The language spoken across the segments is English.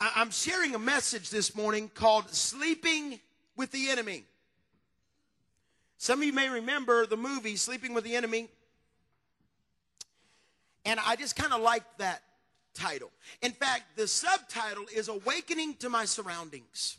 I'm sharing a message this morning called Sleeping with the Enemy. Some of you may remember the movie Sleeping with the Enemy. And I just kind of liked that title. In fact, the subtitle is Awakening to My Surroundings.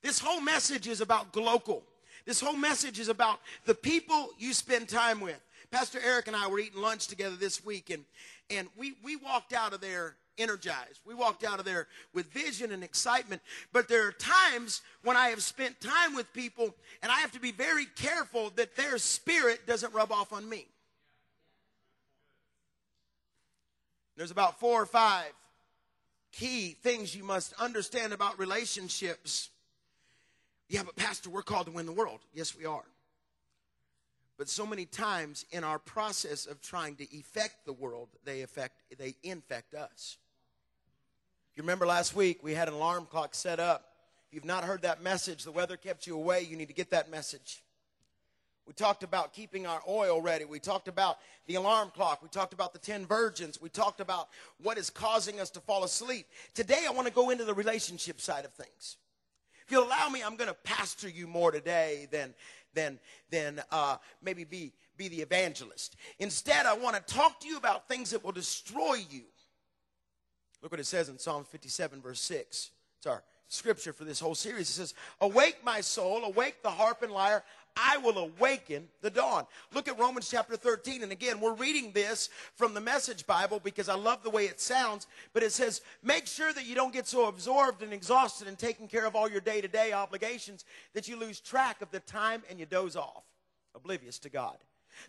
This whole message is about global. This whole message is about the people you spend time with. Pastor Eric and I were eating lunch together this week, and, and we, we walked out of there energized. We walked out of there with vision and excitement. But there are times when I have spent time with people, and I have to be very careful that their spirit doesn't rub off on me. There's about four or five key things you must understand about relationships. Yeah, but Pastor, we're called to win the world. Yes, we are. But so many times in our process of trying to affect the world, they affect they infect us. You remember last week we had an alarm clock set up. If you've not heard that message, the weather kept you away, you need to get that message. We talked about keeping our oil ready. We talked about the alarm clock. We talked about the 10 virgins. We talked about what is causing us to fall asleep. Today, I want to go into the relationship side of things. If you'll allow me, I'm going to pastor you more today than, than, than uh, maybe be, be the evangelist. Instead, I want to talk to you about things that will destroy you Look what it says in Psalm 57, verse 6. It's our scripture for this whole series. It says, Awake, my soul, awake the harp and lyre. I will awaken the dawn. Look at Romans chapter 13. And again, we're reading this from the Message Bible because I love the way it sounds. But it says, make sure that you don't get so absorbed and exhausted in taking care of all your day to day obligations that you lose track of the time and you doze off, oblivious to God.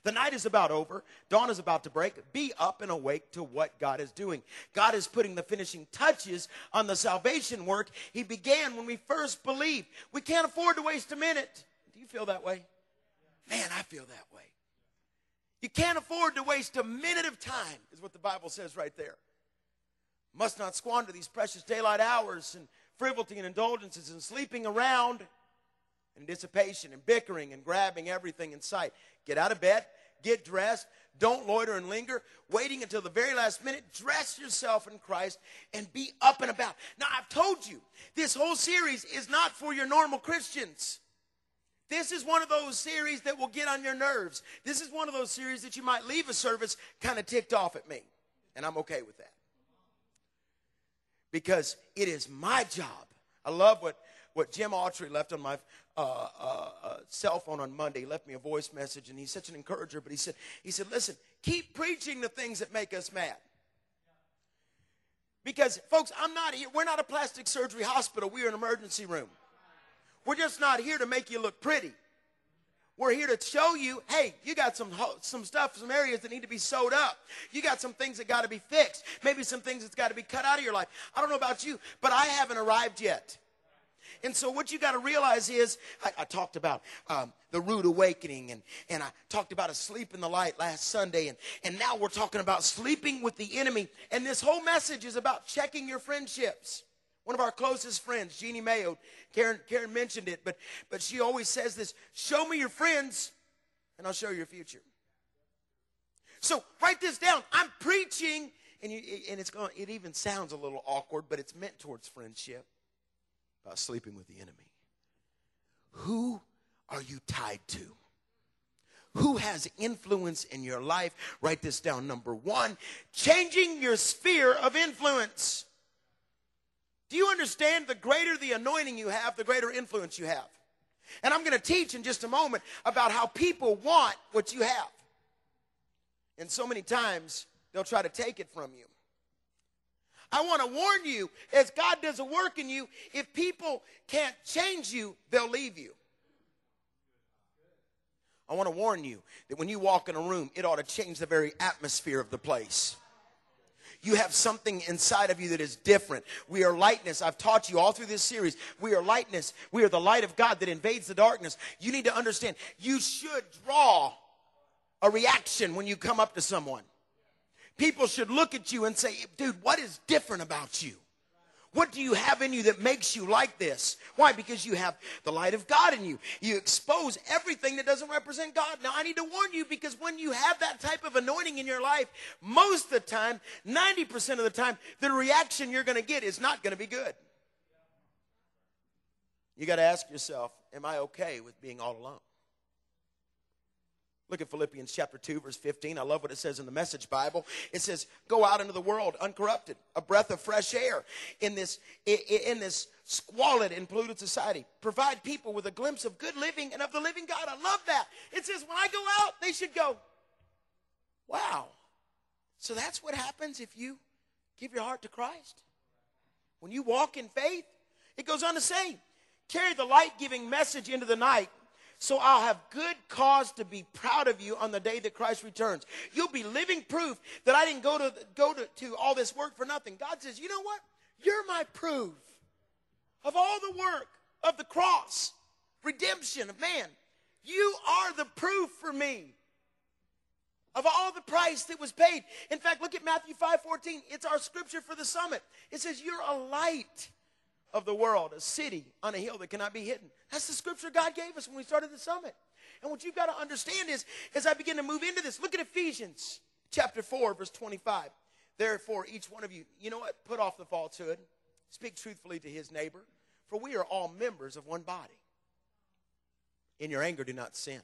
The night is about over. Dawn is about to break. Be up and awake to what God is doing. God is putting the finishing touches on the salvation work He began when we first believed. We can't afford to waste a minute. Do you feel that way? Man, I feel that way. You can't afford to waste a minute of time, is what the Bible says right there. Must not squander these precious daylight hours and frivolity and indulgences and sleeping around and dissipation and bickering and grabbing everything in sight. Get out of bed, get dressed, don't loiter and linger, waiting until the very last minute. Dress yourself in Christ and be up and about. Now, I've told you, this whole series is not for your normal Christians. This is one of those series that will get on your nerves. This is one of those series that you might leave a service kind of ticked off at me. And I'm okay with that. Because it is my job. I love what what Jim Autry left on my uh, uh, uh, cell phone on Monday. He left me a voice message, and he's such an encourager. But he said, he said, listen, keep preaching the things that make us mad. Because, folks, I'm not here. We're not a plastic surgery hospital. We're an emergency room. We're just not here to make you look pretty. We're here to show you, hey, you got some some stuff, some areas that need to be sewed up. You got some things that got to be fixed. Maybe some things that's got to be cut out of your life. I don't know about you, but I haven't arrived yet. And so what you got to realize is, I, I talked about um, the rude awakening, and, and I talked about asleep in the light last Sunday, and, and now we're talking about sleeping with the enemy. And this whole message is about checking your friendships. One of our closest friends, Jeannie Mayo, Karen, Karen mentioned it, but, but she always says this, show me your friends, and I'll show you your future. So write this down. I'm preaching, and, you, and it's going, it even sounds a little awkward, but it's meant towards friendship about sleeping with the enemy. Who are you tied to? Who has influence in your life? Write this down. Number one, changing your sphere of influence. Do you understand? The greater the anointing you have, the greater influence you have. And I'm going to teach in just a moment about how people want what you have. And so many times, they'll try to take it from you. I want to warn you, as God does a work in you, if people can't change you, they'll leave you. I want to warn you that when you walk in a room, it ought to change the very atmosphere of the place. You have something inside of you that is different. We are lightness. I've taught you all through this series. We are lightness. We are the light of God that invades the darkness. You need to understand, you should draw a reaction when you come up to someone people should look at you and say, dude, what is different about you? What do you have in you that makes you like this? Why? Because you have the light of God in you. You expose everything that doesn't represent God. Now, I need to warn you because when you have that type of anointing in your life, most of the time, 90% of the time, the reaction you're going to get is not going to be good. You got to ask yourself, am I okay with being all alone? Look at Philippians chapter 2, verse 15. I love what it says in the Message Bible. It says, Go out into the world uncorrupted, a breath of fresh air in this, in this squalid and polluted society. Provide people with a glimpse of good living and of the living God. I love that. It says, When I go out, they should go, Wow. So that's what happens if you give your heart to Christ. When you walk in faith, it goes on to say, Carry the light giving message into the night so I'll have good cause to be proud of you on the day that Christ returns. You'll be living proof that I didn't go to go to, to all this work for nothing. God says, you know what? You're my proof of all the work of the cross, redemption of man. You are the proof for me of all the price that was paid. In fact, look at Matthew 5 14. It's our scripture for the summit. It says, You're a light of the world, a city on a hill that cannot be hidden. That's the scripture God gave us when we started the summit. And what you've got to understand is, as I begin to move into this, look at Ephesians chapter 4, verse 25. Therefore, each one of you, you know what? Put off the falsehood. Speak truthfully to his neighbor, for we are all members of one body. In your anger, do not sin.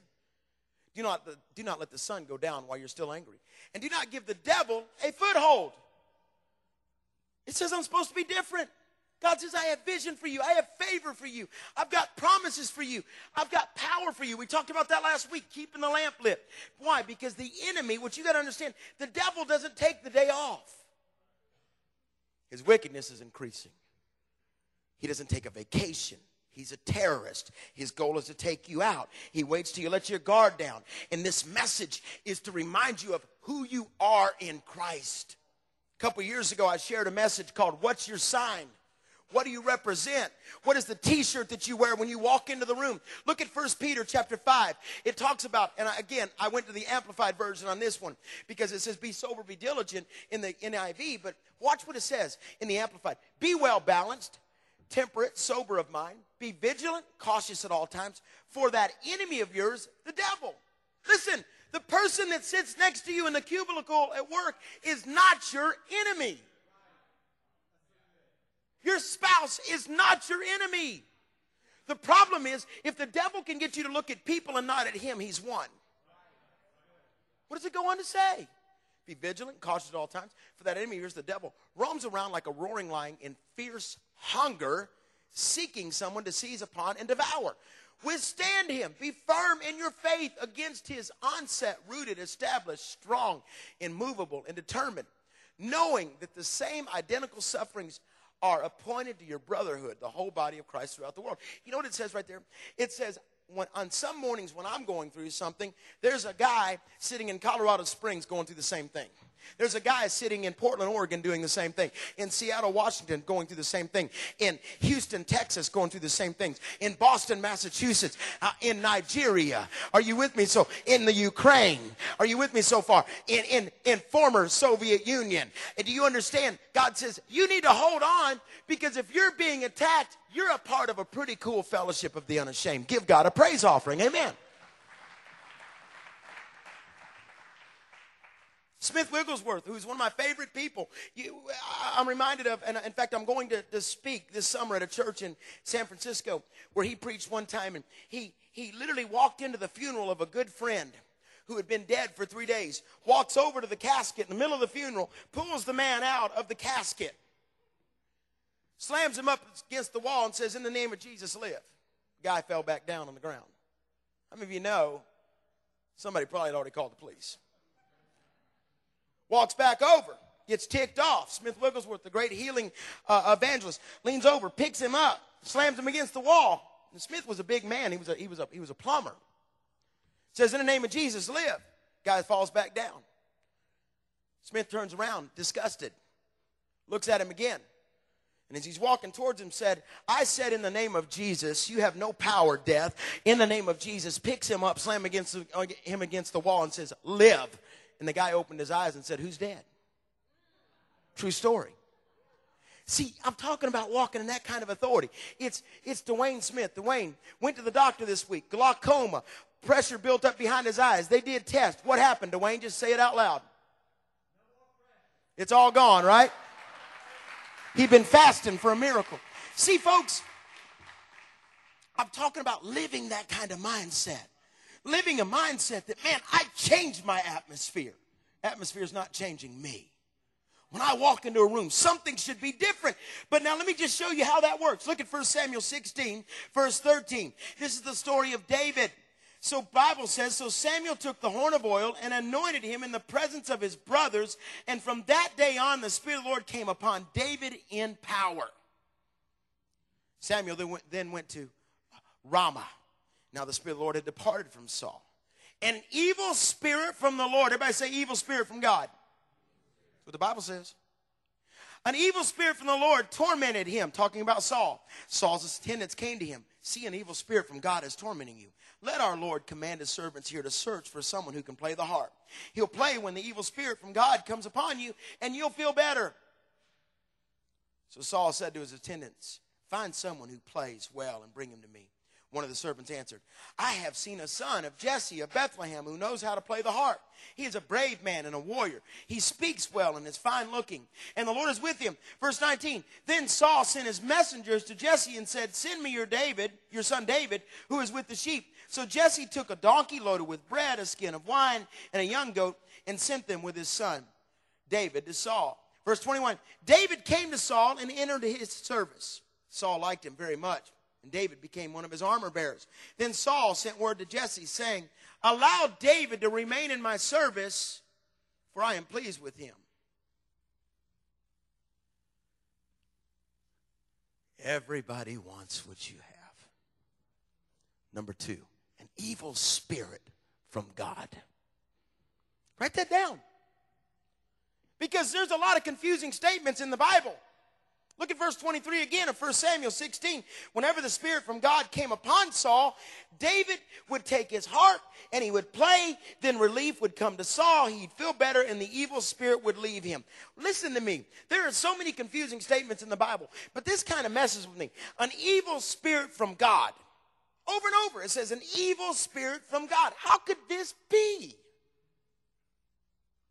Do not, do not let the sun go down while you're still angry. And do not give the devil a foothold. It says I'm supposed to be different. God says, I have vision for you. I have favor for you. I've got promises for you. I've got power for you. We talked about that last week, keeping the lamp lit. Why? Because the enemy, what you got to understand, the devil doesn't take the day off. His wickedness is increasing. He doesn't take a vacation. He's a terrorist. His goal is to take you out. He waits till you let your guard down. And this message is to remind you of who you are in Christ. A couple years ago, I shared a message called What's Your Sign? What do you represent? What is the t-shirt that you wear when you walk into the room? Look at First Peter chapter 5. It talks about, and again, I went to the amplified version on this one because it says be sober, be diligent in the NIV, but watch what it says in the amplified. Be well balanced, temperate, sober of mind, be vigilant, cautious at all times, for that enemy of yours, the devil. Listen, the person that sits next to you in the cubicle at work is not your enemy. Your spouse is not your enemy. The problem is, if the devil can get you to look at people and not at him, he's won. What does it go on to say? Be vigilant, cautious at all times, for that enemy, here's the devil, roams around like a roaring lion in fierce hunger, seeking someone to seize upon and devour. Withstand him. Be firm in your faith against his onset, rooted, established, strong, immovable, and determined, knowing that the same identical sufferings are appointed to your brotherhood, the whole body of Christ throughout the world. You know what it says right there? It says, when, on some mornings when I'm going through something, there's a guy sitting in Colorado Springs going through the same thing. There's a guy sitting in Portland, Oregon doing the same thing. In Seattle, Washington going through the same thing. In Houston, Texas going through the same things. In Boston, Massachusetts. Uh, in Nigeria. Are you with me? So in the Ukraine. Are you with me so far? In, in, in former Soviet Union. And do you understand? God says you need to hold on because if you're being attacked, you're a part of a pretty cool fellowship of the unashamed. Give God a praise offering. Amen. Smith Wigglesworth, who's one of my favorite people, you, I'm reminded of, and in fact, I'm going to, to speak this summer at a church in San Francisco where he preached one time, and he, he literally walked into the funeral of a good friend who had been dead for three days, walks over to the casket in the middle of the funeral, pulls the man out of the casket, slams him up against the wall, and says, In the name of Jesus, live. The guy fell back down on the ground. How many of you know somebody probably had already called the police? Walks back over, gets ticked off. Smith Wigglesworth, the great healing uh, evangelist, leans over, picks him up, slams him against the wall. And Smith was a big man. He was a, he was a, he was a plumber. Says, in the name of Jesus, live. Guy falls back down. Smith turns around, disgusted, looks at him again. And as he's walking towards him, said, I said in the name of Jesus, you have no power, death. In the name of Jesus, picks him up, slam against him against the wall, and says, Live. And the guy opened his eyes and said, Who's dead? True story. See, I'm talking about walking in that kind of authority. It's, it's Dwayne Smith. Dwayne went to the doctor this week, glaucoma, pressure built up behind his eyes. They did tests. What happened, Dwayne? Just say it out loud. It's all gone, right? He'd been fasting for a miracle. See, folks, I'm talking about living that kind of mindset. Living a mindset that, man, I changed my atmosphere. Atmosphere is not changing me. When I walk into a room, something should be different. But now let me just show you how that works. Look at 1 Samuel 16, verse 13. This is the story of David. So Bible says, so Samuel took the horn of oil and anointed him in the presence of his brothers. And from that day on, the Spirit of the Lord came upon David in power. Samuel then went, then went to Ramah. Now the Spirit of the Lord had departed from Saul. An evil spirit from the Lord. Everybody say evil spirit from God what the Bible says. An evil spirit from the Lord tormented him, talking about Saul. Saul's attendants came to him. See, an evil spirit from God is tormenting you. Let our Lord command his servants here to search for someone who can play the harp. He'll play when the evil spirit from God comes upon you, and you'll feel better. So Saul said to his attendants, Find someone who plays well and bring him to me. One of the servants answered, I have seen a son of Jesse of Bethlehem who knows how to play the harp. He is a brave man and a warrior. He speaks well and is fine looking. And the Lord is with him. Verse 19. Then Saul sent his messengers to Jesse and said, Send me your David, your son David, who is with the sheep. So Jesse took a donkey loaded with bread, a skin of wine, and a young goat, and sent them with his son David to Saul. Verse 21. David came to Saul and entered his service. Saul liked him very much and David became one of his armor bearers. Then Saul sent word to Jesse, saying, Allow David to remain in my service, for I am pleased with him. Everybody wants what you have. Number two, an evil spirit from God. Write that down. Because there's a lot of confusing statements in the Bible. Look at verse 23 again of 1 Samuel 16. Whenever the Spirit from God came upon Saul, David would take his harp and he would play. Then relief would come to Saul. He'd feel better and the evil spirit would leave him. Listen to me. There are so many confusing statements in the Bible, but this kind of messes with me. An evil spirit from God. Over and over, it says an evil spirit from God. How could this be?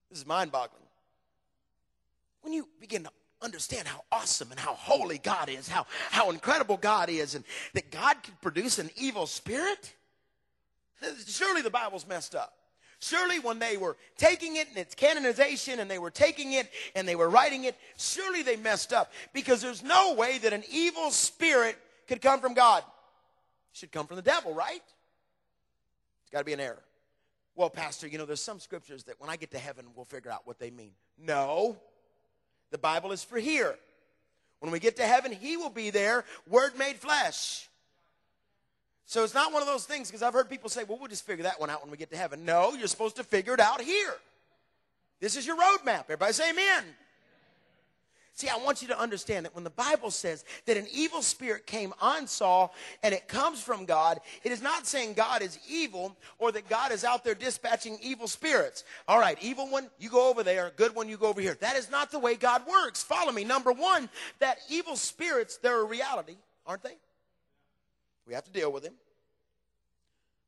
This is mind boggling. When you begin to understand how awesome and how holy God is, how, how incredible God is, and that God could produce an evil spirit? Surely the Bible's messed up. Surely when they were taking it and its canonization and they were taking it and they were writing it, surely they messed up because there's no way that an evil spirit could come from God. It should come from the devil, right? It's got to be an error. Well, Pastor, you know, there's some scriptures that when I get to heaven, we'll figure out what they mean. No. The Bible is for here. When we get to heaven, He will be there, Word made flesh. So it's not one of those things because I've heard people say, well, we'll just figure that one out when we get to heaven. No, you're supposed to figure it out here. This is your roadmap. Everybody say amen. See, I want you to understand that when the Bible says that an evil spirit came on Saul and it comes from God, it is not saying God is evil or that God is out there dispatching evil spirits. All right, evil one, you go over there. Good one, you go over here. That is not the way God works. Follow me. Number one, that evil spirits, they're a reality, aren't they? We have to deal with them.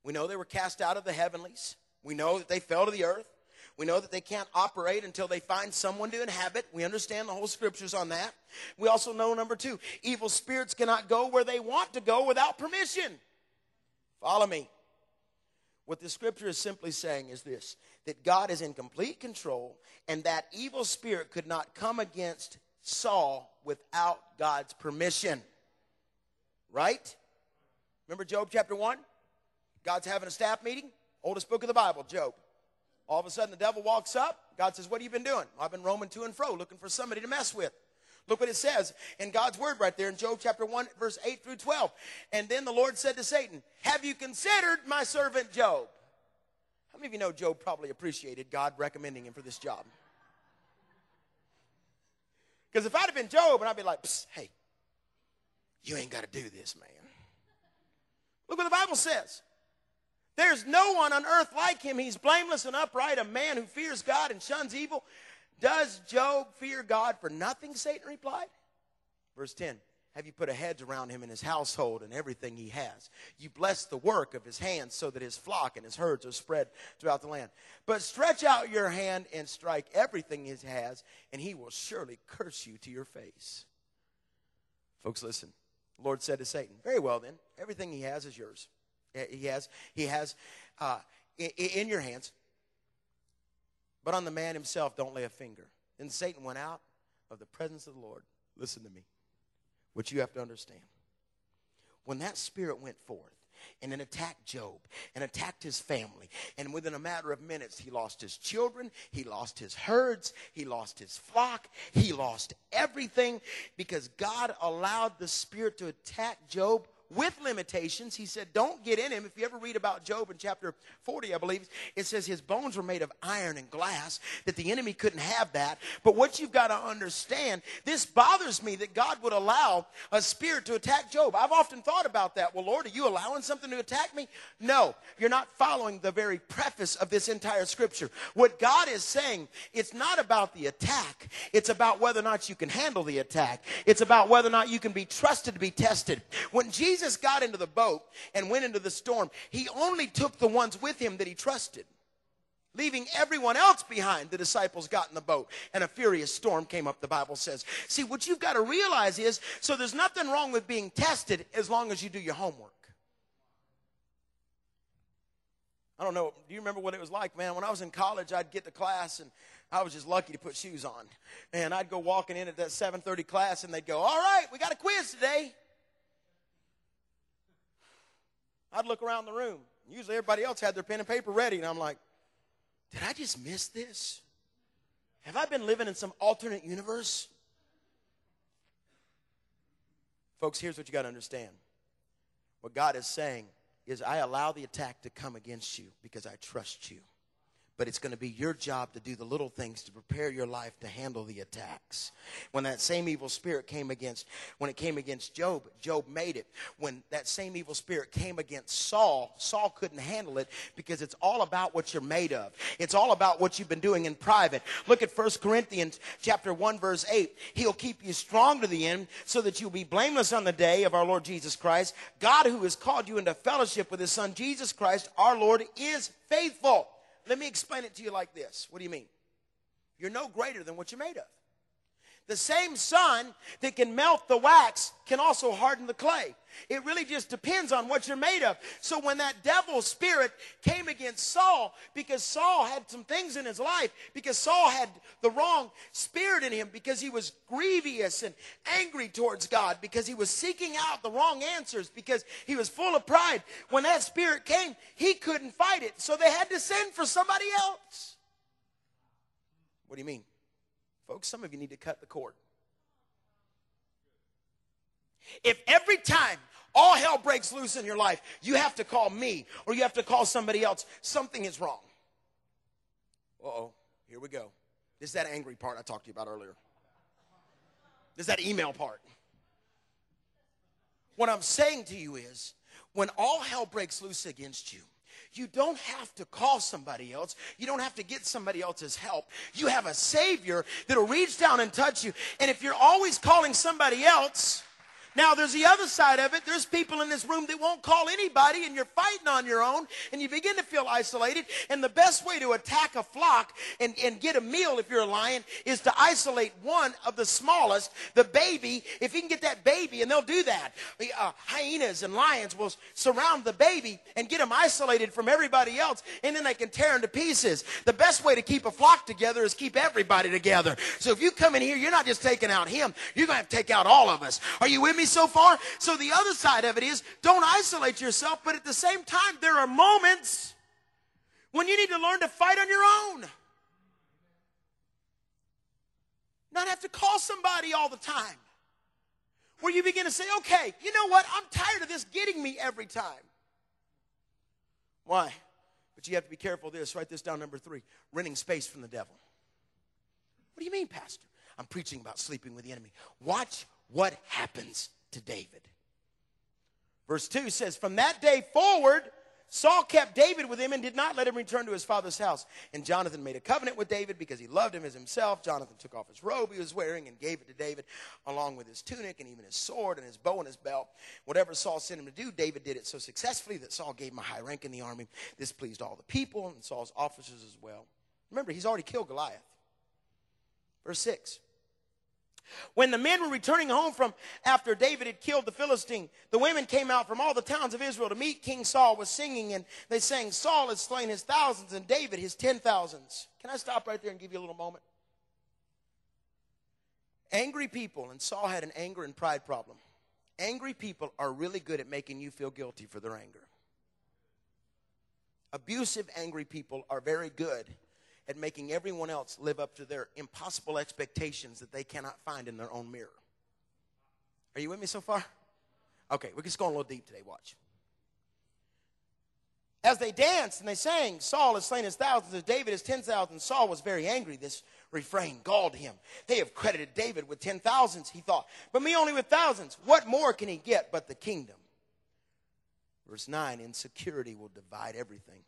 We know they were cast out of the heavenlies. We know that they fell to the earth. We know that they can't operate until they find someone to inhabit. We understand the whole scriptures on that. We also know, number two, evil spirits cannot go where they want to go without permission. Follow me. What the scripture is simply saying is this that God is in complete control, and that evil spirit could not come against Saul without God's permission. Right? Remember Job chapter 1? God's having a staff meeting. Oldest book of the Bible, Job. All of a sudden, the devil walks up. God says, What have you been doing? I've been roaming to and fro looking for somebody to mess with. Look what it says in God's word right there in Job chapter 1, verse 8 through 12. And then the Lord said to Satan, Have you considered my servant Job? How many of you know Job probably appreciated God recommending him for this job? Because if I'd have been Job and I'd be like, hey, you ain't got to do this, man. Look what the Bible says. There's no one on earth like him. He's blameless and upright, a man who fears God and shuns evil. Does Job fear God for nothing? Satan replied. Verse 10 Have you put a hedge around him and his household and everything he has? You bless the work of his hands so that his flock and his herds are spread throughout the land. But stretch out your hand and strike everything he has, and he will surely curse you to your face. Folks, listen. The Lord said to Satan, Very well then, everything he has is yours. He has, he has uh, in, in your hands. But on the man himself, don't lay a finger. Then Satan went out of the presence of the Lord. Listen to me. What you have to understand. When that spirit went forth, and then attacked Job and attacked his family. And within a matter of minutes, he lost his children, he lost his herds, he lost his flock, he lost everything because God allowed the spirit to attack Job with limitations. He said, Don't get in him. If you ever read about Job in chapter 40, I believe, it says his bones were made of iron and glass, that the enemy couldn't have that. But what you've got to understand, this bothers me that God would allow a spirit to attack Job. I've often thought about that. Well, Lord, are you allowing something to attack me? No, you're not following the very preface of this entire scripture. What God is saying, it's not about the attack, it's about whether or not you can handle the attack, it's about whether or not you can be trusted to be tested. When Jesus Jesus got into the boat and went into the storm, he only took the ones with him that he trusted. Leaving everyone else behind, the disciples got in the boat and a furious storm came up, the Bible says. See, what you've got to realize is so there's nothing wrong with being tested as long as you do your homework. I don't know. Do you remember what it was like, man? When I was in college, I'd get to class and I was just lucky to put shoes on. And I'd go walking in at that 7:30 class and they'd go, "All right, we got a quiz today." I'd look around the room. Usually everybody else had their pen and paper ready, and I'm like, did I just miss this? Have I been living in some alternate universe? Folks, here's what you got to understand. What God is saying is, I allow the attack to come against you because I trust you but it's going to be your job to do the little things to prepare your life to handle the attacks. When that same evil spirit came against, when it came against Job, Job made it. When that same evil spirit came against Saul, Saul couldn't handle it because it's all about what you're made of. It's all about what you've been doing in private. Look at 1 Corinthians chapter 1 verse 8. He'll keep you strong to the end so that you'll be blameless on the day of our Lord Jesus Christ. God who has called you into fellowship with his son Jesus Christ, our Lord, is faithful. Let me explain it to you like this. What do you mean? You're no greater than what you're made of. The same sun that can melt the wax can also harden the clay. It really just depends on what you're made of. So when that devil spirit came against Saul, because Saul had some things in his life, because Saul had the wrong spirit in him, because he was grievous and angry towards God, because he was seeking out the wrong answers, because he was full of pride. When that spirit came, he couldn't fight it. So they had to send for somebody else. What do you mean? Folks, some of you need to cut the cord. If every time all hell breaks loose in your life, you have to call me or you have to call somebody else, something is wrong. Uh oh, here we go. This is that angry part I talked to you about earlier. This is that email part. What I'm saying to you is when all hell breaks loose against you, you don't have to call somebody else. You don't have to get somebody else's help. You have a Savior that'll reach down and touch you. And if you're always calling somebody else, now, there's the other side of it. There's people in this room that won't call anybody, and you're fighting on your own, and you begin to feel isolated. And the best way to attack a flock and, and get a meal, if you're a lion, is to isolate one of the smallest, the baby. If you can get that baby, and they'll do that. Uh, hyenas and lions will surround the baby and get them isolated from everybody else, and then they can tear them to pieces. The best way to keep a flock together is keep everybody together. So if you come in here, you're not just taking out him, you're going to to take out all of us. Are you with me? So far? So the other side of it is don't isolate yourself, but at the same time, there are moments when you need to learn to fight on your own. Not have to call somebody all the time. Where you begin to say, okay, you know what? I'm tired of this getting me every time. Why? But you have to be careful of this. Write this down, number three renting space from the devil. What do you mean, Pastor? I'm preaching about sleeping with the enemy. Watch what happens to David. Verse 2 says, From that day forward, Saul kept David with him and did not let him return to his father's house. And Jonathan made a covenant with David because he loved him as himself. Jonathan took off his robe he was wearing and gave it to David, along with his tunic and even his sword and his bow and his belt. Whatever Saul sent him to do, David did it so successfully that Saul gave him a high rank in the army. This pleased all the people and Saul's officers as well. Remember, he's already killed Goliath. Verse 6. When the men were returning home from after David had killed the Philistine, the women came out from all the towns of Israel to meet King Saul with singing, and they sang, Saul has slain his thousands and David his ten thousands. Can I stop right there and give you a little moment? Angry people, and Saul had an anger and pride problem. Angry people are really good at making you feel guilty for their anger. Abusive, angry people are very good at making everyone else live up to their impossible expectations that they cannot find in their own mirror. Are you with me so far? Okay, we're just going a little deep today. Watch. As they danced and they sang, Saul has slain his thousands, as David his ten thousands. Saul was very angry. This refrain galled him. They have credited David with ten thousands, he thought, but me only with thousands. What more can he get but the kingdom? Verse 9 Insecurity will divide everything.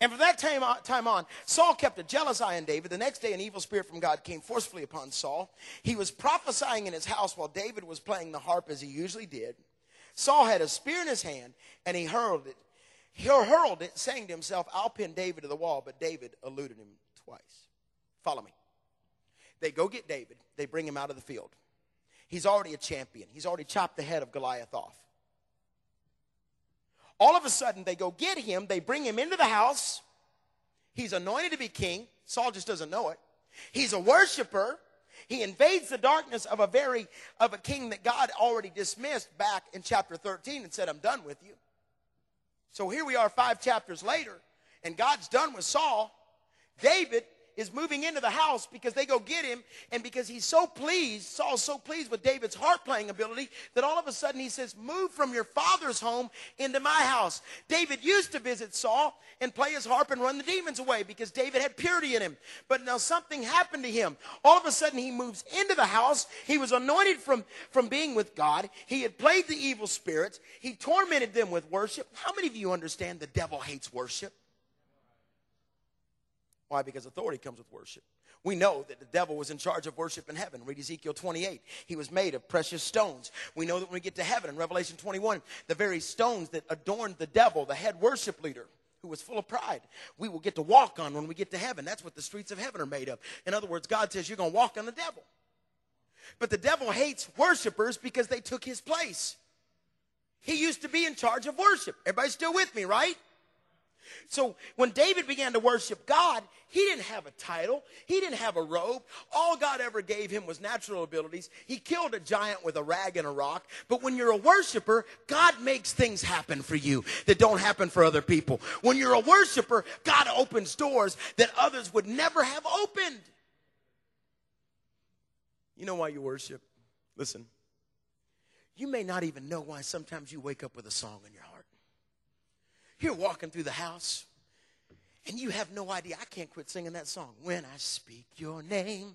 And from that time on, time on, Saul kept a jealous eye on David. The next day, an evil spirit from God came forcefully upon Saul. He was prophesying in his house while David was playing the harp as he usually did. Saul had a spear in his hand, and he hurled it. He hurled it, saying to himself, I'll pin David to the wall. But David eluded him twice. Follow me. They go get David. They bring him out of the field. He's already a champion. He's already chopped the head of Goliath off. All of a sudden, they go get him, they bring him into the house. He's anointed to be king. Saul just doesn't know it. He's a worshiper. He invades the darkness of a very of a king that God already dismissed back in chapter 13 and said, I'm done with you. So here we are five chapters later, and God's done with Saul. David is moving into the house because they go get him, and because he's so pleased, Saul's so pleased with David's harp playing ability that all of a sudden he says, Move from your father's home into my house. David used to visit Saul and play his harp and run the demons away because David had purity in him. But now something happened to him. All of a sudden he moves into the house. He was anointed from, from being with God. He had played the evil spirits. He tormented them with worship. How many of you understand the devil hates worship? Why? Because authority comes with worship. We know that the devil was in charge of worship in heaven. Read Ezekiel 28. He was made of precious stones. We know that when we get to heaven in Revelation 21, the very stones that adorned the devil, the head worship leader, who was full of pride, we will get to walk on when we get to heaven. That's what the streets of heaven are made of. In other words, God says you're going to walk on the devil. But the devil hates worshipers because they took his place. He used to be in charge of worship. Everybody still with me, right? So when David began to worship God, he didn't have a title. He didn't have a robe. All God ever gave him was natural abilities. He killed a giant with a rag and a rock. But when you're a worshiper, God makes things happen for you that don't happen for other people. When you're a worshiper, God opens doors that others would never have opened. You know why you worship? Listen. You may not even know why sometimes you wake up with a song in your heart. You're walking through the house and you have no idea. I can't quit singing that song. When I speak your name,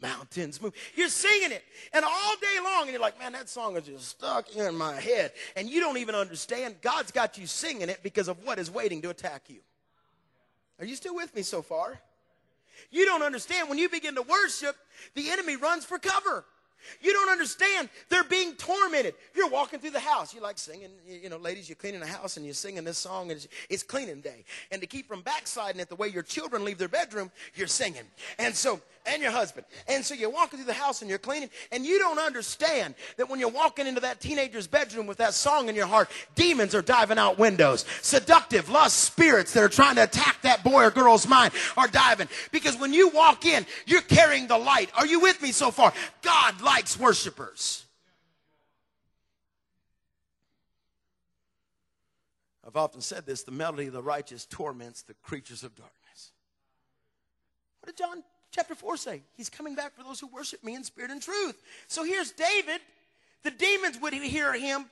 mountains move. You're singing it, and all day long, and you're like, man, that song is just stuck in my head. And you don't even understand. God's got you singing it because of what is waiting to attack you. Are you still with me so far? You don't understand. When you begin to worship, the enemy runs for cover. You don't understand. They're being tormented. You're walking through the house. You like singing, you know, ladies, you're cleaning the house and you're singing this song. And it's, it's cleaning day. And to keep from backsliding it the way your children leave their bedroom, you're singing. And so, and your husband. And so you're walking through the house and you're cleaning. And you don't understand that when you're walking into that teenager's bedroom with that song in your heart, demons are diving out windows. Seductive, lust spirits that are trying to attack that boy or girl's mind are diving. Because when you walk in, you're carrying the light. Are you with me so far? God likes worshipers. I've often said this the melody of the righteous torments the creatures of darkness. What did John chapter 4 say? He's coming back for those who worship me in spirit and truth. So here's David. The demons would hear him,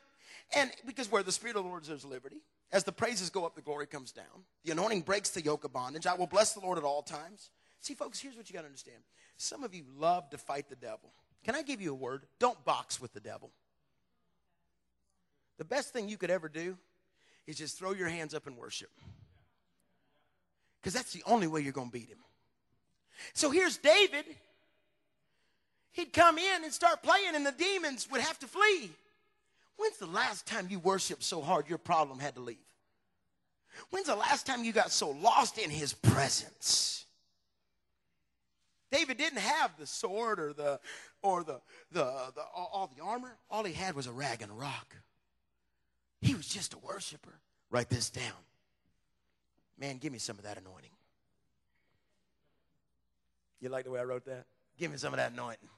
and because where the Spirit of the Lord is, there's liberty. As the praises go up, the glory comes down. The anointing breaks the yoke of bondage. I will bless the Lord at all times. See, folks, here's what you got to understand. Some of you love to fight the devil. Can I give you a word? Don't box with the devil. The best thing you could ever do is just throw your hands up and worship. Because that's the only way you're going to beat him. So here's David. He'd come in and start playing, and the demons would have to flee. When's the last time you worshiped so hard your problem had to leave? When's the last time you got so lost in his presence? David didn't have the sword or the or the, the, the all the armor. All he had was a rag and a rock. He was just a worshiper. Write this down. Man, give me some of that anointing. You like the way I wrote that? Give me some of that anointing.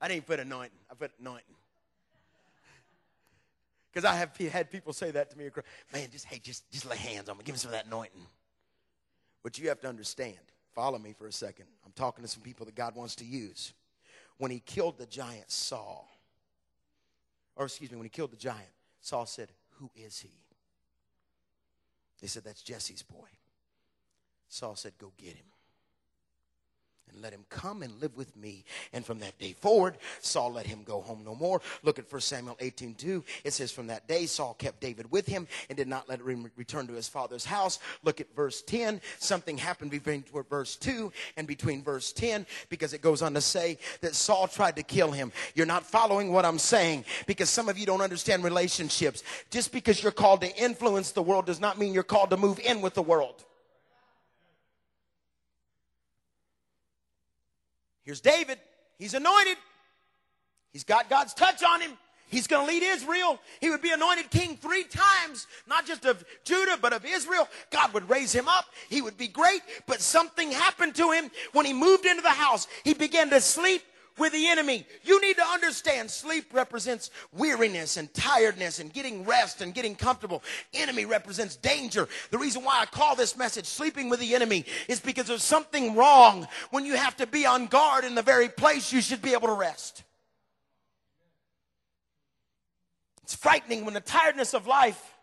I didn't put anointing. I put anointing. Because I have had people say that to me. Man, just hey, just just lay hands on me. Give me some of that anointing. But you have to understand. Follow me for a second. I'm talking to some people that God wants to use. When he killed the giant Saul, or excuse me, when he killed the giant, Saul said, Who is he? They said, That's Jesse's boy. Saul said, Go get him and let him come and live with me. And from that day forward, Saul let him go home no more. Look at 1 Samuel 18 2. It says, From that day, Saul kept David with him and did not let him return to his father's house. Look at verse 10. Something happened between verse 2 and between verse 10 because it goes on to say that Saul tried to kill him. You're not following what I'm saying because some of you don't understand relationships. Just because you're called to influence the world does not mean you're called to move in with the world. Here's David. He's anointed. He's got God's touch on him. He's going to lead Israel. He would be anointed king three times, not just of Judah, but of Israel. God would raise him up. He would be great. But something happened to him when he moved into the house. He began to sleep with the enemy. You need to understand sleep represents weariness and tiredness and getting rest and getting comfortable. Enemy represents danger. The reason why I call this message sleeping with the enemy is because there's something wrong when you have to be on guard in the very place you should be able to rest. It's frightening when the tiredness of life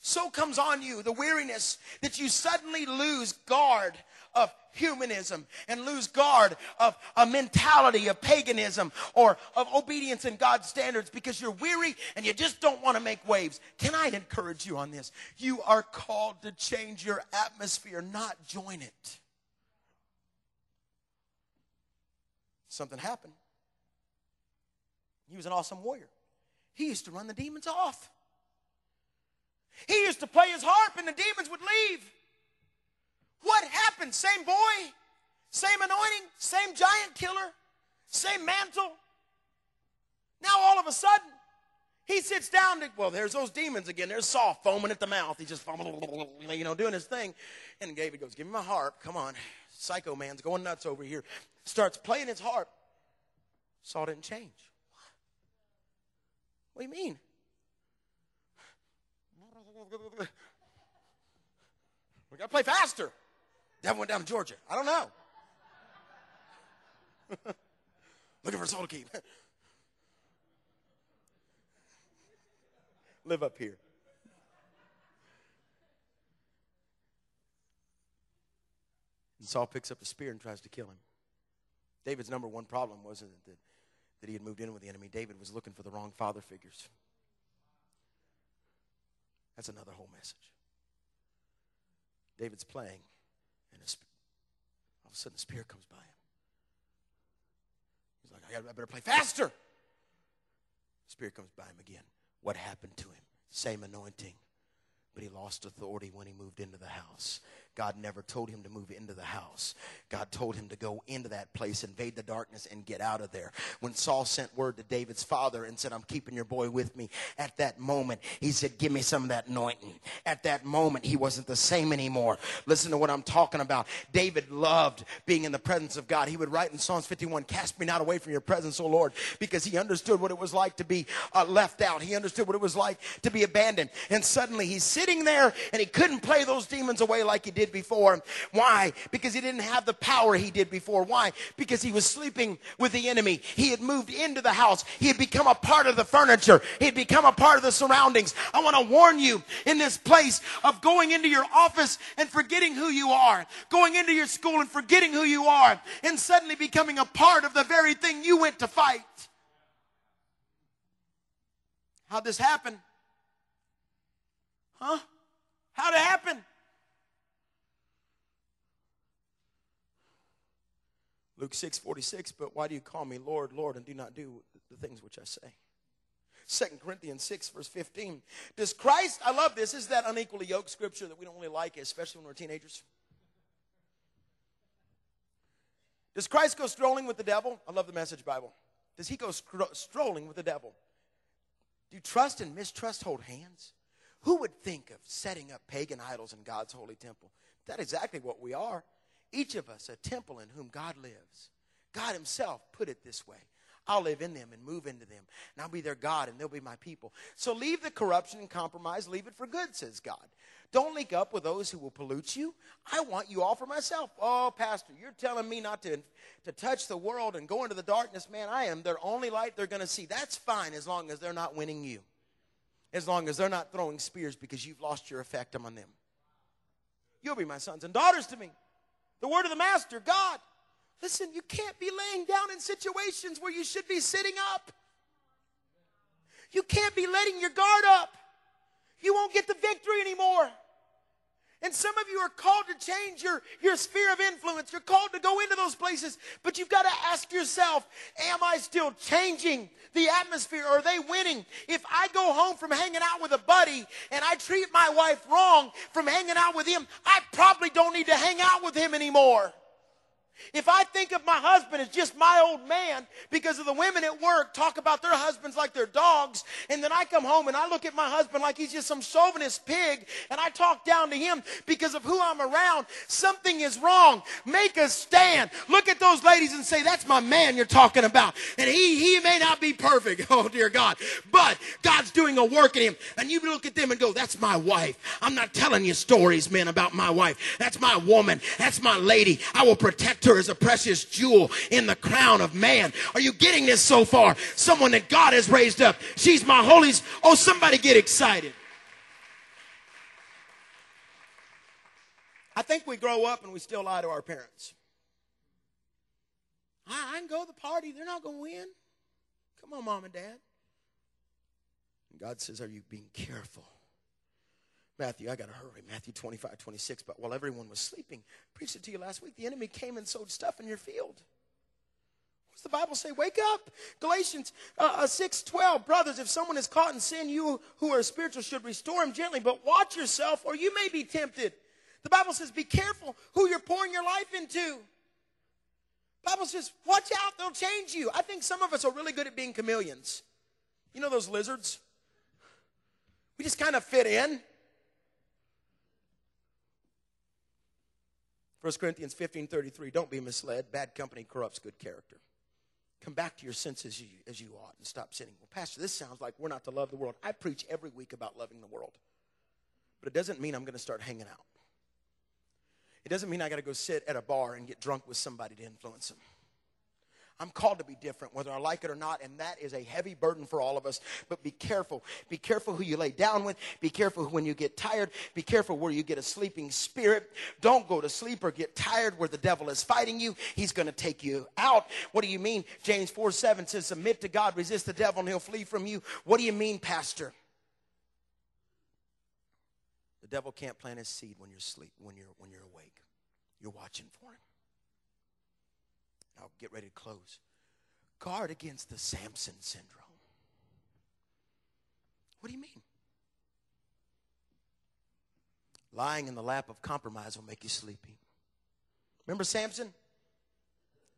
so comes on you, the weariness, that you suddenly lose guard of humanism and lose guard of a mentality of paganism or of obedience in God's standards because you're weary and you just don't want to make waves. Can I encourage you on this? You are called to change your atmosphere, not join it. Something happened. He was an awesome warrior. He used to run the demons off. He used to play his harp and the demons would leave. What happened? Same boy, same anointing, same giant killer, same mantle. Now all of a sudden, he sits down to, well, there's those demons again. There's Saul foaming at the mouth. He's just, you know, doing his thing. And David goes, give me my harp. Come on. Psycho man's going nuts over here. Starts playing his harp. Saul didn't change. What do you mean? We got to play faster. Devil went down to Georgia. I don't know. Looking for a soul to keep. Live up here. And Saul picks up a spear and tries to kill him. David's number one problem wasn't that, that he had moved in with the enemy. David was looking for the wrong father figures. That's another whole message. David's playing, and all of a sudden the Spirit comes by him. He's like, I, better play faster. The Spirit comes by him again. What happened to him? Same anointing, but he lost authority when he moved into the house. God never told him to move into the house. God told him to go into that place, invade the darkness, and get out of there. When Saul sent word to David's father and said, I'm keeping your boy with me, at that moment, he said, Give me some of that anointing. At that moment, he wasn't the same anymore. Listen to what I'm talking about. David loved being in the presence of God. He would write in Psalms 51, Cast me not away from your presence, O Lord, because he understood what it was like to be uh, left out. He understood what it was like to be abandoned. And suddenly he's sitting there and he couldn't play those demons away like he did did before. Why? Because he didn't have the power he did before. Why? Because he was sleeping with the enemy. He had moved into the house. He had become a part of the furniture. He had become a part of the surroundings. I want to warn you in this place of going into your office and forgetting who you are, going into your school and forgetting who you are, and suddenly becoming a part of the very thing you went to fight. How'd this happen? Huh? How'd it happen? Luke 6 46, but why do you call me Lord, Lord, and do not do the things which I say? 2 Corinthians 6, verse 15. Does Christ, I love this, is that unequally yoked scripture that we don't really like, especially when we're teenagers? Does Christ go strolling with the devil? I love the message Bible. Does he go strolling with the devil? Do trust and mistrust hold hands? Who would think of setting up pagan idols in God's holy temple? That's exactly what we are. Each of us a temple in whom God lives. God Himself put it this way I'll live in them and move into them, and I'll be their God, and they'll be my people. So leave the corruption and compromise, leave it for good, says God. Don't link up with those who will pollute you. I want you all for myself. Oh, Pastor, you're telling me not to, to touch the world and go into the darkness. Man, I am their only light they're going to see. That's fine as long as they're not winning you, as long as they're not throwing spears because you've lost your effect on them. You'll be my sons and daughters to me. The word of the master, God. Listen, you can't be laying down in situations where you should be sitting up. You can't be letting your guard up. You won't get the victory anymore. And some of you are called to change your, your sphere of influence. You're called to go into those places. But you've got to ask yourself, am I still changing the atmosphere? Are they winning? If I go home from hanging out with a buddy and I treat my wife wrong from hanging out with him, I probably don't need to hang out with him anymore. If I think of my husband as just my old man because of the women at work talk about their husbands like they're dogs, and then I come home and I look at my husband like he's just some chauvinist pig, and I talk down to him because of who I'm around, something is wrong. Make a stand. Look at those ladies and say, That's my man you're talking about. And he, he may not be perfect, oh dear God, but God's doing a work in him. And you look at them and go, That's my wife. I'm not telling you stories, man, about my wife. That's my woman. That's my lady. I will protect her is a precious jewel in the crown of man. Are you getting this so far? Someone that God has raised up. She's my holy. Oh, somebody get excited. I think we grow up and we still lie to our parents. I, I can go to the party. They're not going to win. Come on, mom and dad. God says, Are you being careful? Matthew, I got to hurry. Matthew 25, 26. But while everyone was sleeping, preached it to you last week. The enemy came and sowed stuff in your field. What's the Bible say? Wake up. Galatians uh, uh, 6, 12. Brothers, if someone is caught in sin, you who are spiritual should restore him gently. But watch yourself, or you may be tempted. The Bible says, be careful who you're pouring your life into. Bible says, watch out, they'll change you. I think some of us are really good at being chameleons. You know those lizards? We just kind of fit in. 1 Corinthians 15 33, don't be misled. Bad company corrupts good character. Come back to your senses as you, as you ought and stop sinning. Well, Pastor, this sounds like we're not to love the world. I preach every week about loving the world. But it doesn't mean I'm going to start hanging out. It doesn't mean I got to go sit at a bar and get drunk with somebody to influence them. I'm called to be different, whether I like it or not, and that is a heavy burden for all of us. But be careful. Be careful who you lay down with. Be careful when you get tired. Be careful where you get a sleeping spirit. Don't go to sleep or get tired where the devil is fighting you. He's going to take you out. What do you mean? James 4 7 says, Submit to God, resist the devil, and he'll flee from you. What do you mean, Pastor? The devil can't plant his seed when you're asleep, when you're when you're awake. You're watching for him. I'll get ready to close. Guard against the Samson syndrome. What do you mean? Lying in the lap of compromise will make you sleepy. Remember Samson?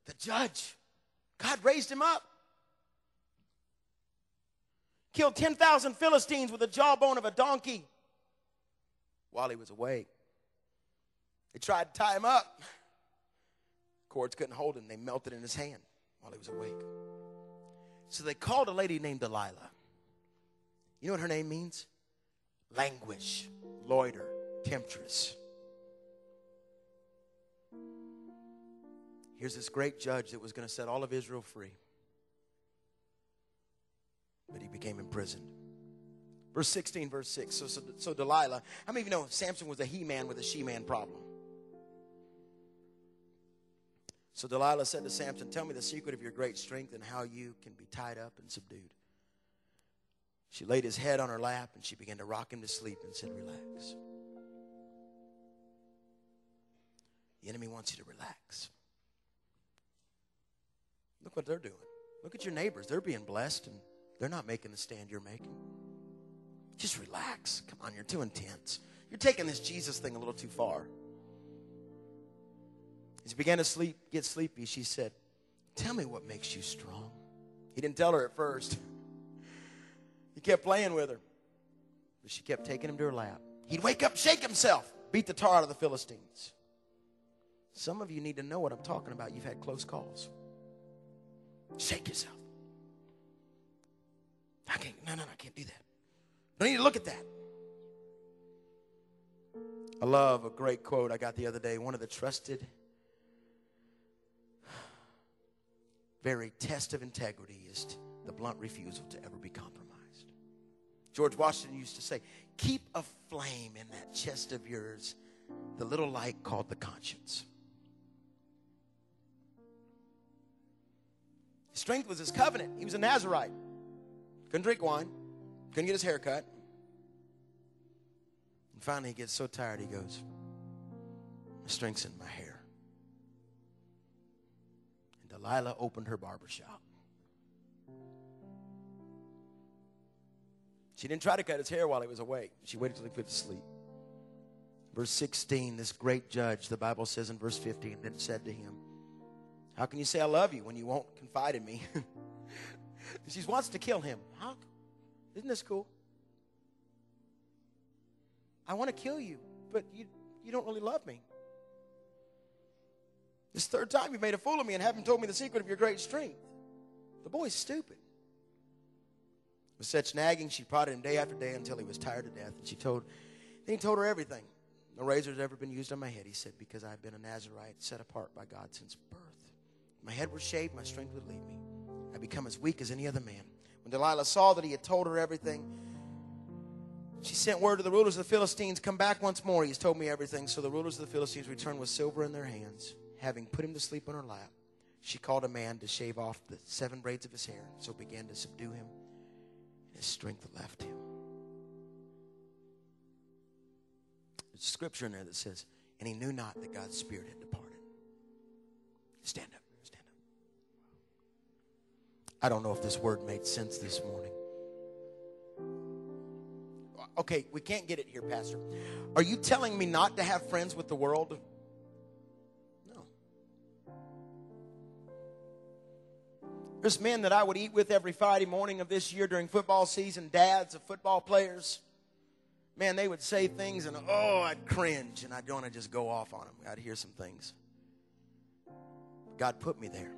The judge. God raised him up. Killed 10,000 Philistines with the jawbone of a donkey while he was awake. They tried to tie him up. Cords couldn't hold him. They melted in his hand while he was awake. So they called a lady named Delilah. You know what her name means? Languish, loiter, temptress. Here's this great judge that was going to set all of Israel free. But he became imprisoned. Verse 16, verse 6. So, so, so Delilah, how many of you know Samson was a he man with a she man problem? So Delilah said to Samson, Tell me the secret of your great strength and how you can be tied up and subdued. She laid his head on her lap and she began to rock him to sleep and said, Relax. The enemy wants you to relax. Look what they're doing. Look at your neighbors. They're being blessed and they're not making the stand you're making. Just relax. Come on, you're too intense. You're taking this Jesus thing a little too far. As he began to sleep, get sleepy, she said, Tell me what makes you strong. He didn't tell her at first. He kept playing with her. But she kept taking him to her lap. He'd wake up, shake himself, beat the tar out of the Philistines. Some of you need to know what I'm talking about. You've had close calls. Shake yourself. I can't, no, no, no, I can't do that. I need to look at that. I love a great quote I got the other day. One of the trusted, very test of integrity is the blunt refusal to ever be compromised. George Washington used to say, Keep a flame in that chest of yours, the little light called the conscience. His strength was his covenant. He was a Nazarite. Couldn't drink wine, couldn't get his hair cut. And finally, he gets so tired, he goes, My strength's in my hair. Delilah opened her barber shop. She didn't try to cut his hair while he was awake. She waited till he put to sleep. Verse 16, this great judge, the Bible says in verse 15, then said to him, How can you say I love you when you won't confide in me? she wants to kill him. How? Isn't this cool? I want to kill you, but you, you don't really love me. This third time you've made a fool of me and haven't told me the secret of your great strength. The boy's stupid. With such nagging, she prodded him day after day until he was tired to death. And she told, then he told her everything. No razor has ever been used on my head, he said, because I've been a Nazarite set apart by God since birth. My head was shaved, my strength would leave me. I'd become as weak as any other man. When Delilah saw that he had told her everything, she sent word to the rulers of the Philistines, Come back once more. He's told me everything. So the rulers of the Philistines returned with silver in their hands, having put him to sleep on her lap. She called a man to shave off the seven braids of his hair, so began to subdue him and his strength left him. There's scripture in there that says, and he knew not that God's spirit had departed. Stand up. Stand up. I don't know if this word made sense this morning. Okay, we can't get it here, Pastor. Are you telling me not to have friends with the world? There's men that I would eat with every Friday morning of this year during football season, dads of football players. Man, they would say things and oh, I'd cringe and I'd want to just go off on them. I'd hear some things. God put me there.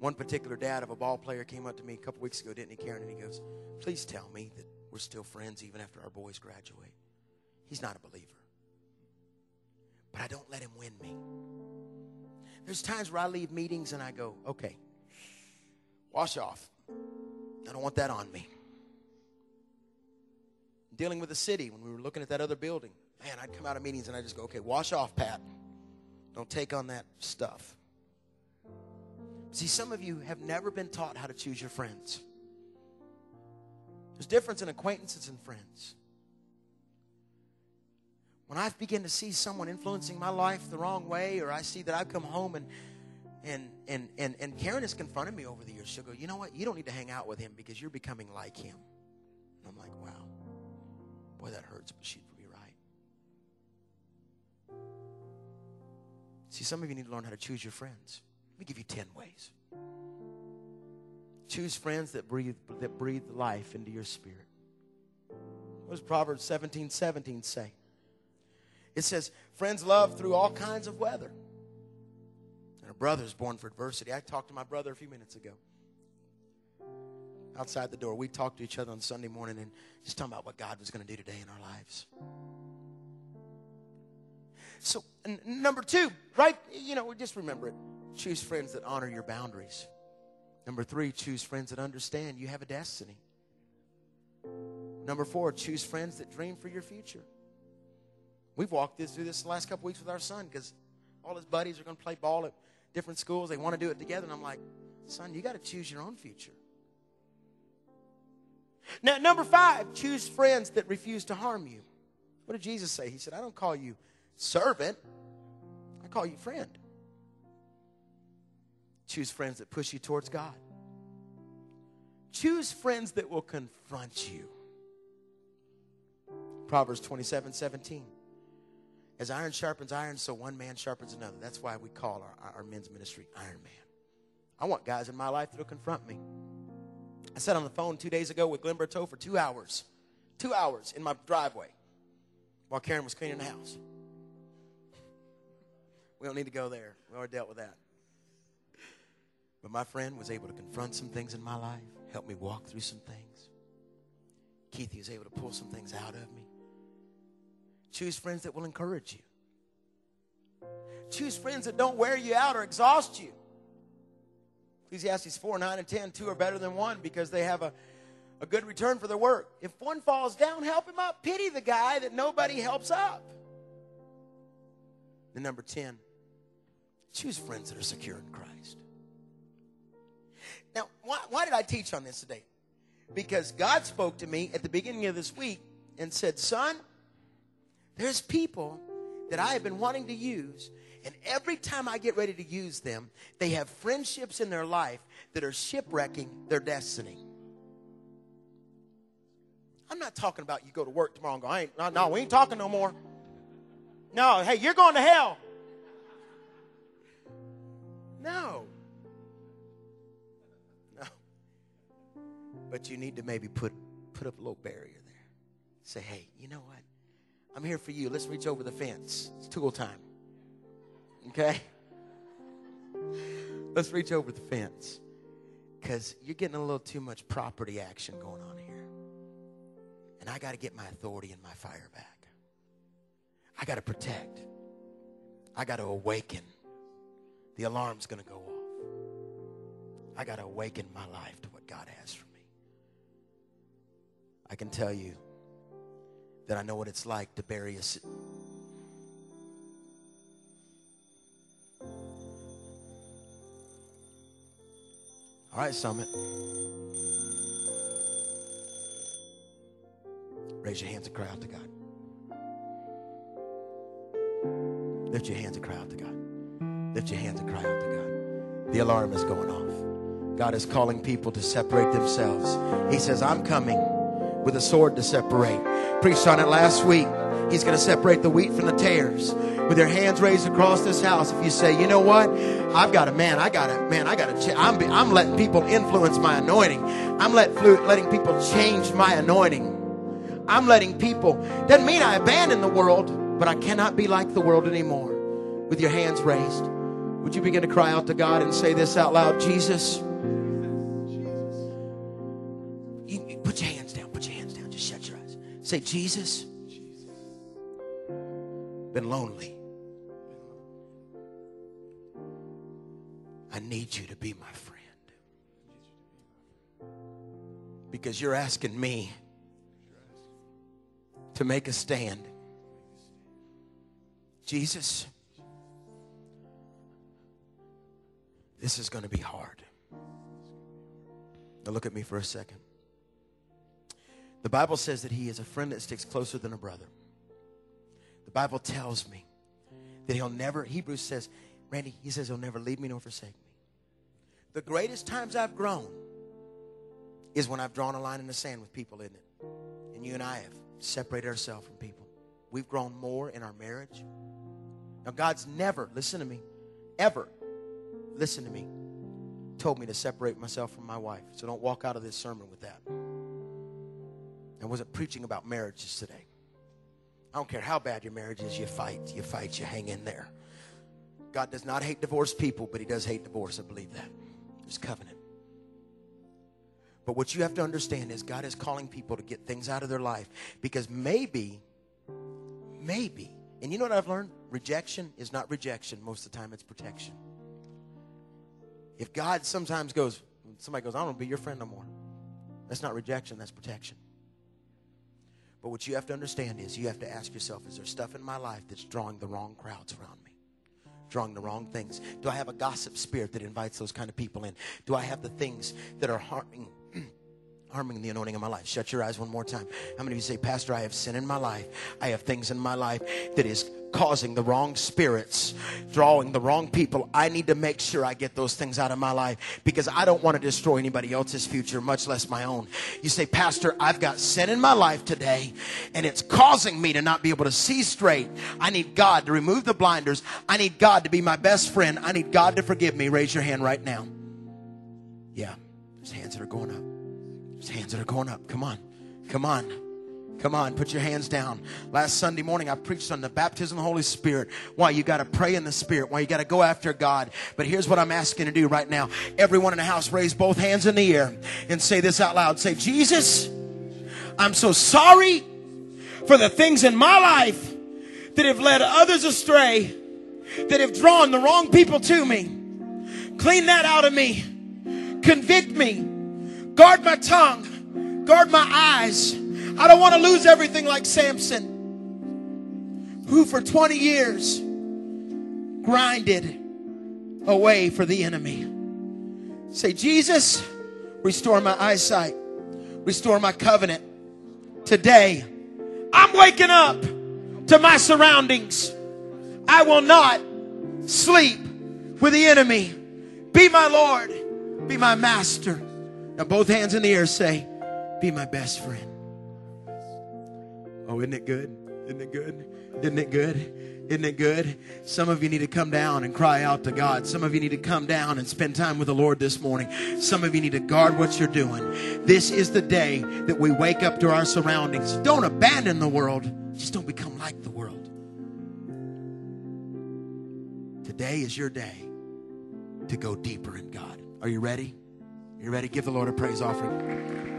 One particular dad of a ball player came up to me a couple weeks ago, didn't he, Karen? And he goes, Please tell me that we're still friends even after our boys graduate. He's not a believer. But I don't let him win me. There's times where I leave meetings and I go, Okay, Wash off. I don't want that on me. Dealing with the city, when we were looking at that other building, man, I'd come out of meetings and I'd just go, okay, wash off, Pat. Don't take on that stuff. See, some of you have never been taught how to choose your friends. There's difference in acquaintances and friends. When I begin to see someone influencing my life the wrong way, or I see that I've come home and and, and, and, and Karen has confronted me over the years. She'll go, You know what? You don't need to hang out with him because you're becoming like him. And I'm like, Wow. Boy, that hurts, but she'd be right. See, some of you need to learn how to choose your friends. Let me give you 10 ways. Choose friends that breathe, that breathe life into your spirit. What does Proverbs 17 17 say? It says, Friends love through all kinds of weather brother's born for adversity. I talked to my brother a few minutes ago. Outside the door, we talked to each other on Sunday morning and just talking about what God was going to do today in our lives. So, number two, right? You know, just remember it. Choose friends that honor your boundaries. Number three, choose friends that understand you have a destiny. Number four, choose friends that dream for your future. We've walked this through this the last couple weeks with our son because all his buddies are going to play ball at different schools. They want to do it together. And I'm like, son, you got to choose your own future. Now, number five, choose friends that refuse to harm you. What did Jesus say? He said, I don't call you servant, I call you friend. Choose friends that push you towards God. Choose friends that will confront you. Proverbs 27 17. As iron sharpens iron, so one man sharpens another. That's why we call our, our men's ministry Iron Man. I want guys in my life that'll confront me. I sat on the phone two days ago with Glen Berteau for two hours. Two hours in my driveway while Karen was cleaning the house. We don't need to go there. We already dealt with that. But my friend was able to confront some things in my life, help me walk through some things. Keith was able to pull some things out of me. Choose friends that will encourage you. Choose friends that don't wear you out or exhaust you. Ecclesiastes 4, 9, and 10, two are better than one because they have a, a good return for their work. If one falls down, help him up. Pity the guy that nobody helps up. The number 10, choose friends that are secure in Christ. Now, why, why did I teach on this today? Because God spoke to me at the beginning of this week and said, Son, there's people that I have been wanting to use, and every time I get ready to use them, they have friendships in their life that are shipwrecking their destiny. I'm not talking about you go to work tomorrow and go, I ain't, no, no, we ain't talking no more. No, hey, you're going to hell. No. No. But you need to maybe put, put up a little barrier there. Say, hey, you know what? I'm here for you. Let's reach over the fence. It's tool time. Okay? Let's reach over the fence. Because you're getting a little too much property action going on here. And I got to get my authority and my fire back. I got to protect. I got to awaken. The alarm's going to go off. I got to awaken my life to what God has for me. I can tell you that I know what it's like to bury a. All right, Summit. Raise your hands and cry out to God. Lift your hands and cry out to God. Lift your hands and cry out to God. The alarm is going off. God is calling people to separate themselves. He says, I'm coming with a sword to separate. Preached on it last week. He's going to separate the wheat from the tares. With your hands raised across this house, if you say, you know what, I've got a man, I got a man, I got a. Ch- I'm, I'm letting people influence my anointing. I'm let, letting people change my anointing. I'm letting people. Doesn't mean I abandon the world, but I cannot be like the world anymore. With your hands raised, would you begin to cry out to God and say this out loud, Jesus? Say, Jesus. Been lonely. I need you to be my friend. Because you're asking me to make a stand. Jesus, this is going to be hard. Now look at me for a second. The Bible says that he is a friend that sticks closer than a brother. The Bible tells me that he'll never, Hebrews says, Randy, he says he'll never leave me nor forsake me. The greatest times I've grown is when I've drawn a line in the sand with people, isn't it? And you and I have separated ourselves from people. We've grown more in our marriage. Now, God's never, listen to me, ever, listen to me, told me to separate myself from my wife. So don't walk out of this sermon with that. I wasn't preaching about marriages today. I don't care how bad your marriage is, you fight, you fight, you hang in there. God does not hate divorced people, but He does hate divorce. I believe that. There's covenant. But what you have to understand is God is calling people to get things out of their life because maybe, maybe, and you know what I've learned? Rejection is not rejection. Most of the time, it's protection. If God sometimes goes, somebody goes, I don't want to be your friend no more. That's not rejection, that's protection. But what you have to understand is you have to ask yourself, is there stuff in my life that's drawing the wrong crowds around me? drawing the wrong things? Do I have a gossip spirit that invites those kind of people in? Do I have the things that are harming harming the anointing of my life. Shut your eyes one more time. How many of you say, Pastor, I have sin in my life? I have things in my life that is causing the wrong spirits, drawing the wrong people. I need to make sure I get those things out of my life because I don't want to destroy anybody else's future, much less my own. You say, Pastor, I've got sin in my life today and it's causing me to not be able to see straight. I need God to remove the blinders. I need God to be my best friend. I need God to forgive me. Raise your hand right now. Yeah, there's hands that are going up. There's hands that are going up. Come on. Come on. Come on, put your hands down. Last Sunday morning, I preached on the baptism of the Holy Spirit. Why you got to pray in the Spirit. Why you got to go after God. But here's what I'm asking to do right now. Everyone in the house, raise both hands in the air and say this out loud. Say, Jesus, I'm so sorry for the things in my life that have led others astray, that have drawn the wrong people to me. Clean that out of me. Convict me. Guard my tongue. Guard my eyes. I don't want to lose everything like Samson, who for 20 years grinded away for the enemy. Say, Jesus, restore my eyesight, restore my covenant. Today, I'm waking up to my surroundings. I will not sleep with the enemy. Be my Lord, be my master. Now, both hands in the air say, Be my best friend. Oh, isn't it good? Isn't it good? Isn't it good? Isn't it good? Some of you need to come down and cry out to God. Some of you need to come down and spend time with the Lord this morning. Some of you need to guard what you're doing. This is the day that we wake up to our surroundings. Don't abandon the world, just don't become like the world. Today is your day to go deeper in God. Are you ready? You ready? Give the Lord a praise offering.